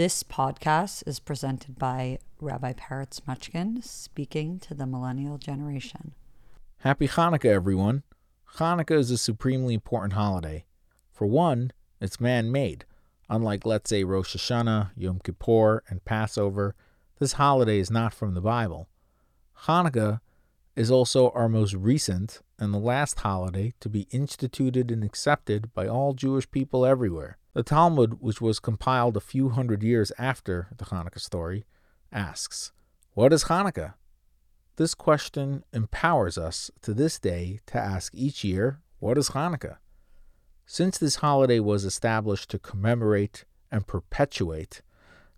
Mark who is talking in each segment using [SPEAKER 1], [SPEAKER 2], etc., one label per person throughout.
[SPEAKER 1] This podcast is presented by Rabbi Peretz Mochkin speaking to the millennial generation.
[SPEAKER 2] Happy Hanukkah, everyone. Hanukkah is a supremely important holiday. For one, it's man made. Unlike, let's say, Rosh Hashanah, Yom Kippur, and Passover, this holiday is not from the Bible. Hanukkah is also our most recent and the last holiday to be instituted and accepted by all Jewish people everywhere. The Talmud, which was compiled a few hundred years after the Hanukkah story, asks, What is Hanukkah? This question empowers us to this day to ask each year, What is Hanukkah? Since this holiday was established to commemorate and perpetuate,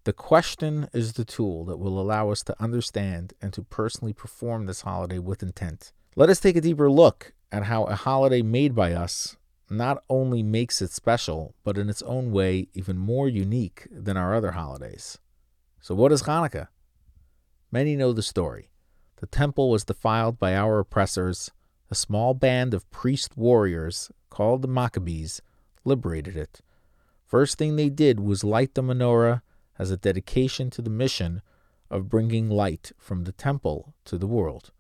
[SPEAKER 2] the question is the tool that will allow us to understand and to personally perform this holiday with intent. Let us take a deeper look at how a holiday made by us not only makes it special, but in its own way even more unique than our other holidays. So, what is Hanukkah? Many know the story. The temple was defiled by our oppressors. A small band of priest warriors, called the Maccabees, liberated it. First thing they did was light the menorah as a dedication to the mission of bringing light from the temple to the world.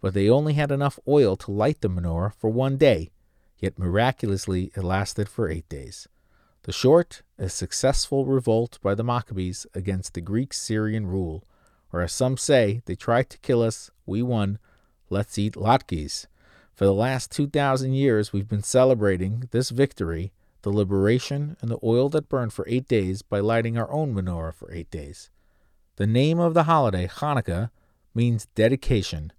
[SPEAKER 2] But they only had enough oil to light the menorah for one day yet miraculously it lasted for eight days. The short, a successful revolt by the Maccabees against the Greek Syrian rule, or as some say, they tried to kill us, we won, let's eat latkes. For the last 2,000 years, we've been celebrating this victory, the liberation and the oil that burned for eight days, by lighting our own menorah for eight days. The name of the holiday, Hanukkah, means dedication,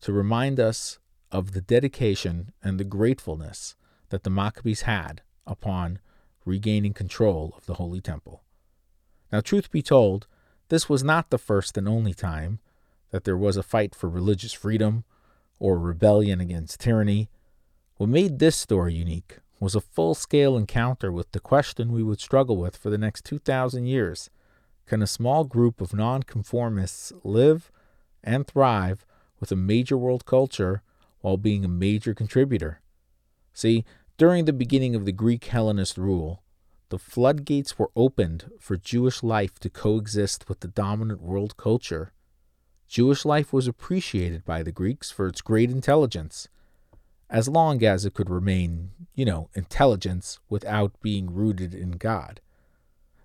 [SPEAKER 2] to remind us of the dedication and the gratefulness that the Maccabees had upon regaining control of the Holy Temple. Now, truth be told, this was not the first and only time that there was a fight for religious freedom or rebellion against tyranny. What made this story unique was a full scale encounter with the question we would struggle with for the next 2,000 years Can a small group of nonconformists live and thrive with a major world culture while being a major contributor. See, during the beginning of the Greek Hellenist rule, the floodgates were opened for Jewish life to coexist with the dominant world culture. Jewish life was appreciated by the Greeks for its great intelligence, as long as it could remain, you know, intelligence without being rooted in God.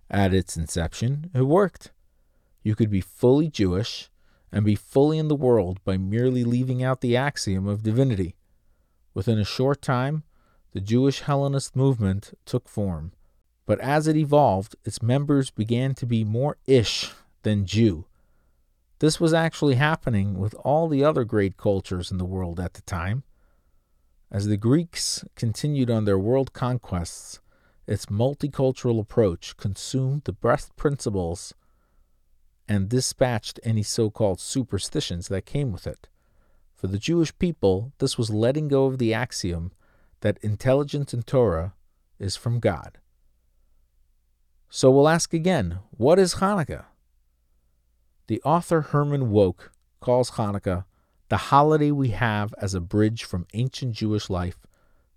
[SPEAKER 2] At its inception, it worked. You could be fully Jewish and be fully in the world by merely leaving out the axiom of divinity. Within a short time, the Jewish Hellenist movement took form, but as it evolved, its members began to be more ish than Jew. This was actually happening with all the other great cultures in the world at the time. As the Greeks continued on their world conquests, its multicultural approach consumed the best principles and dispatched any so called superstitions that came with it. For the Jewish people, this was letting go of the axiom that intelligence in Torah is from God. So we'll ask again what is Hanukkah? The author Herman Wouk calls Hanukkah the holiday we have as a bridge from ancient Jewish life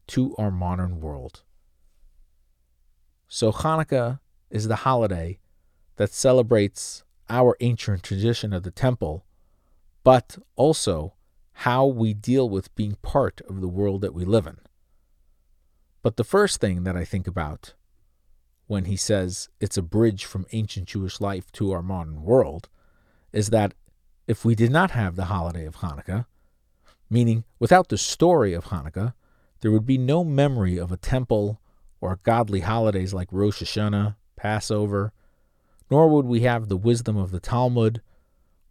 [SPEAKER 2] to our modern world. So Hanukkah is the holiday that celebrates our ancient tradition of the temple, but also how we deal with being part of the world that we live in. But the first thing that I think about when he says it's a bridge from ancient Jewish life to our modern world is that if we did not have the holiday of Hanukkah, meaning without the story of Hanukkah, there would be no memory of a temple or godly holidays like Rosh Hashanah, Passover, nor would we have the wisdom of the Talmud,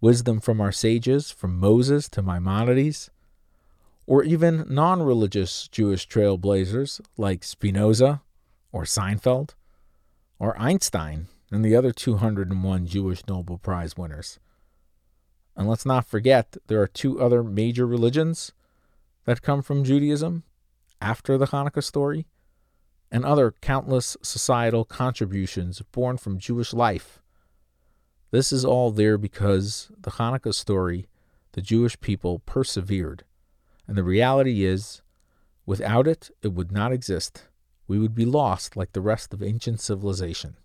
[SPEAKER 2] wisdom from our sages, from Moses to Maimonides, or even non religious Jewish trailblazers like Spinoza or Seinfeld or Einstein and the other 201 Jewish Nobel Prize winners. And let's not forget, there are two other major religions that come from Judaism after the Hanukkah story and other countless societal contributions born from Jewish life. This is all there because the Hanukkah story, the Jewish people persevered. And the reality is, without it, it would not exist. We would be lost like the rest of ancient civilization.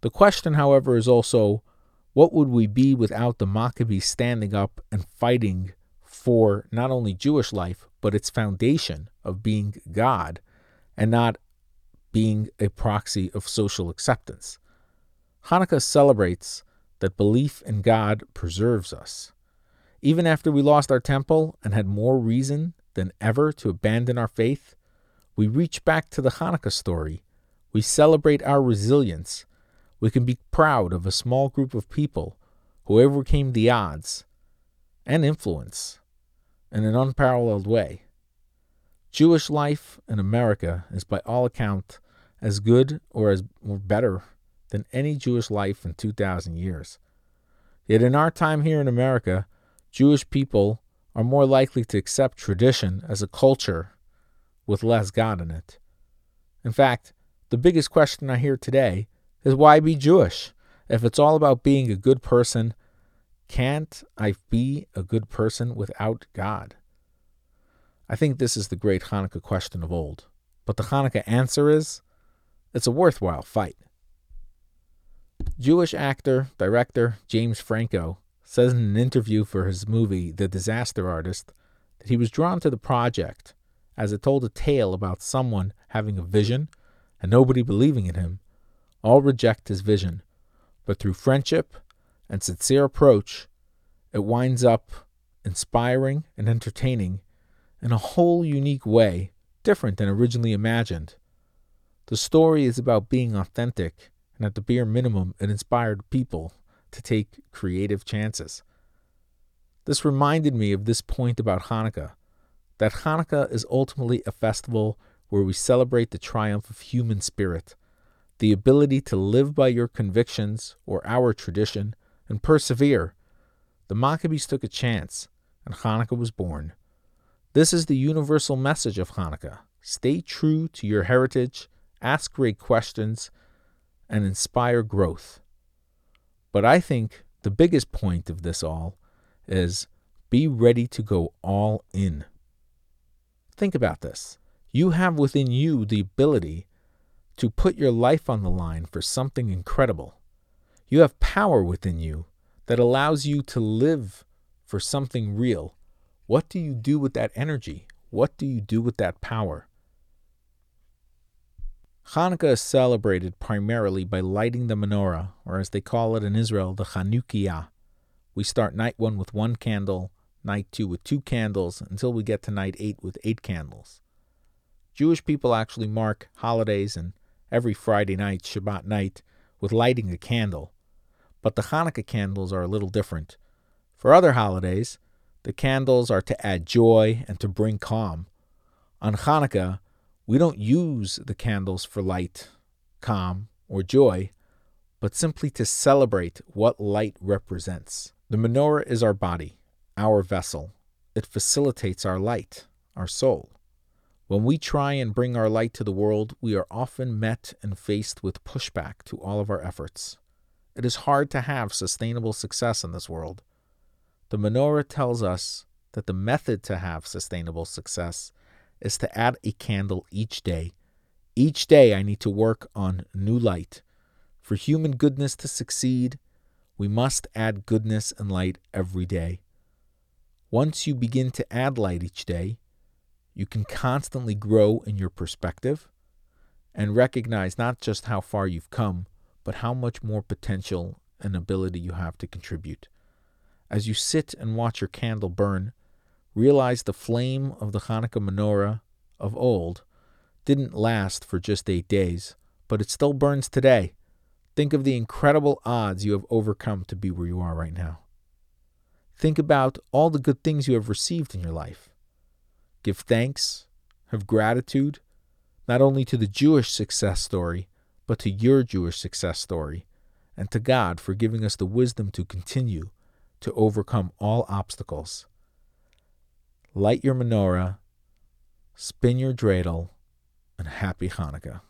[SPEAKER 2] The question, however, is also what would we be without the Maccabees standing up and fighting for not only Jewish life, but its foundation of being God and not being a proxy of social acceptance? Hanukkah celebrates that belief in God preserves us. Even after we lost our temple and had more reason than ever to abandon our faith, we reach back to the Hanukkah story. We celebrate our resilience we can be proud of a small group of people who overcame the odds and influence in an unparalleled way. Jewish life in America is by all account as good or as or better than any Jewish life in 2000 years. Yet in our time here in America, Jewish people are more likely to accept tradition as a culture with less God in it. In fact, the biggest question I hear today is why be Jewish? If it's all about being a good person, can't I be a good person without God? I think this is the great Hanukkah question of old. But the Hanukkah answer is it's a worthwhile fight. Jewish actor, director James Franco says in an interview for his movie The Disaster Artist that he was drawn to the project as it told a tale about someone having a vision and nobody believing in him all reject his vision, but through friendship and sincere approach, it winds up inspiring and entertaining in a whole unique way, different than originally imagined. The story is about being authentic, and at the bare minimum, it inspired people to take creative chances. This reminded me of this point about Hanukkah that Hanukkah is ultimately a festival where we celebrate the triumph of human spirit the ability to live by your convictions or our tradition and persevere. The Maccabees took a chance, and Hanukkah was born. This is the universal message of Hanukkah. Stay true to your heritage, ask great questions, and inspire growth. But I think the biggest point of this all is be ready to go all in. Think about this. You have within you the ability to put your life on the line for something incredible. You have power within you that allows you to live for something real. What do you do with that energy? What do you do with that power? Hanukkah is celebrated primarily by lighting the menorah, or as they call it in Israel, the Chanukiah. We start night one with one candle, night two with two candles, until we get to night eight with eight candles. Jewish people actually mark holidays and every Friday night, Shabbat night, with lighting a candle. But the Hanukkah candles are a little different. For other holidays, the candles are to add joy and to bring calm. On Hanukkah, we don't use the candles for light, calm, or joy, but simply to celebrate what light represents. The menorah is our body, our vessel. It facilitates our light, our soul. When we try and bring our light to the world, we are often met and faced with pushback to all of our efforts. It is hard to have sustainable success in this world. The menorah tells us that the method to have sustainable success is to add a candle each day. Each day, I need to work on new light. For human goodness to succeed, we must add goodness and light every day. Once you begin to add light each day, you can constantly grow in your perspective and recognize not just how far you've come, but how much more potential and ability you have to contribute. As you sit and watch your candle burn, realize the flame of the Hanukkah menorah of old didn't last for just eight days, but it still burns today. Think of the incredible odds you have overcome to be where you are right now. Think about all the good things you have received in your life. Give thanks, have gratitude, not only to the Jewish success story, but to your Jewish success story, and to God for giving us the wisdom to continue to overcome all obstacles. Light your menorah, spin your dreidel, and happy Hanukkah.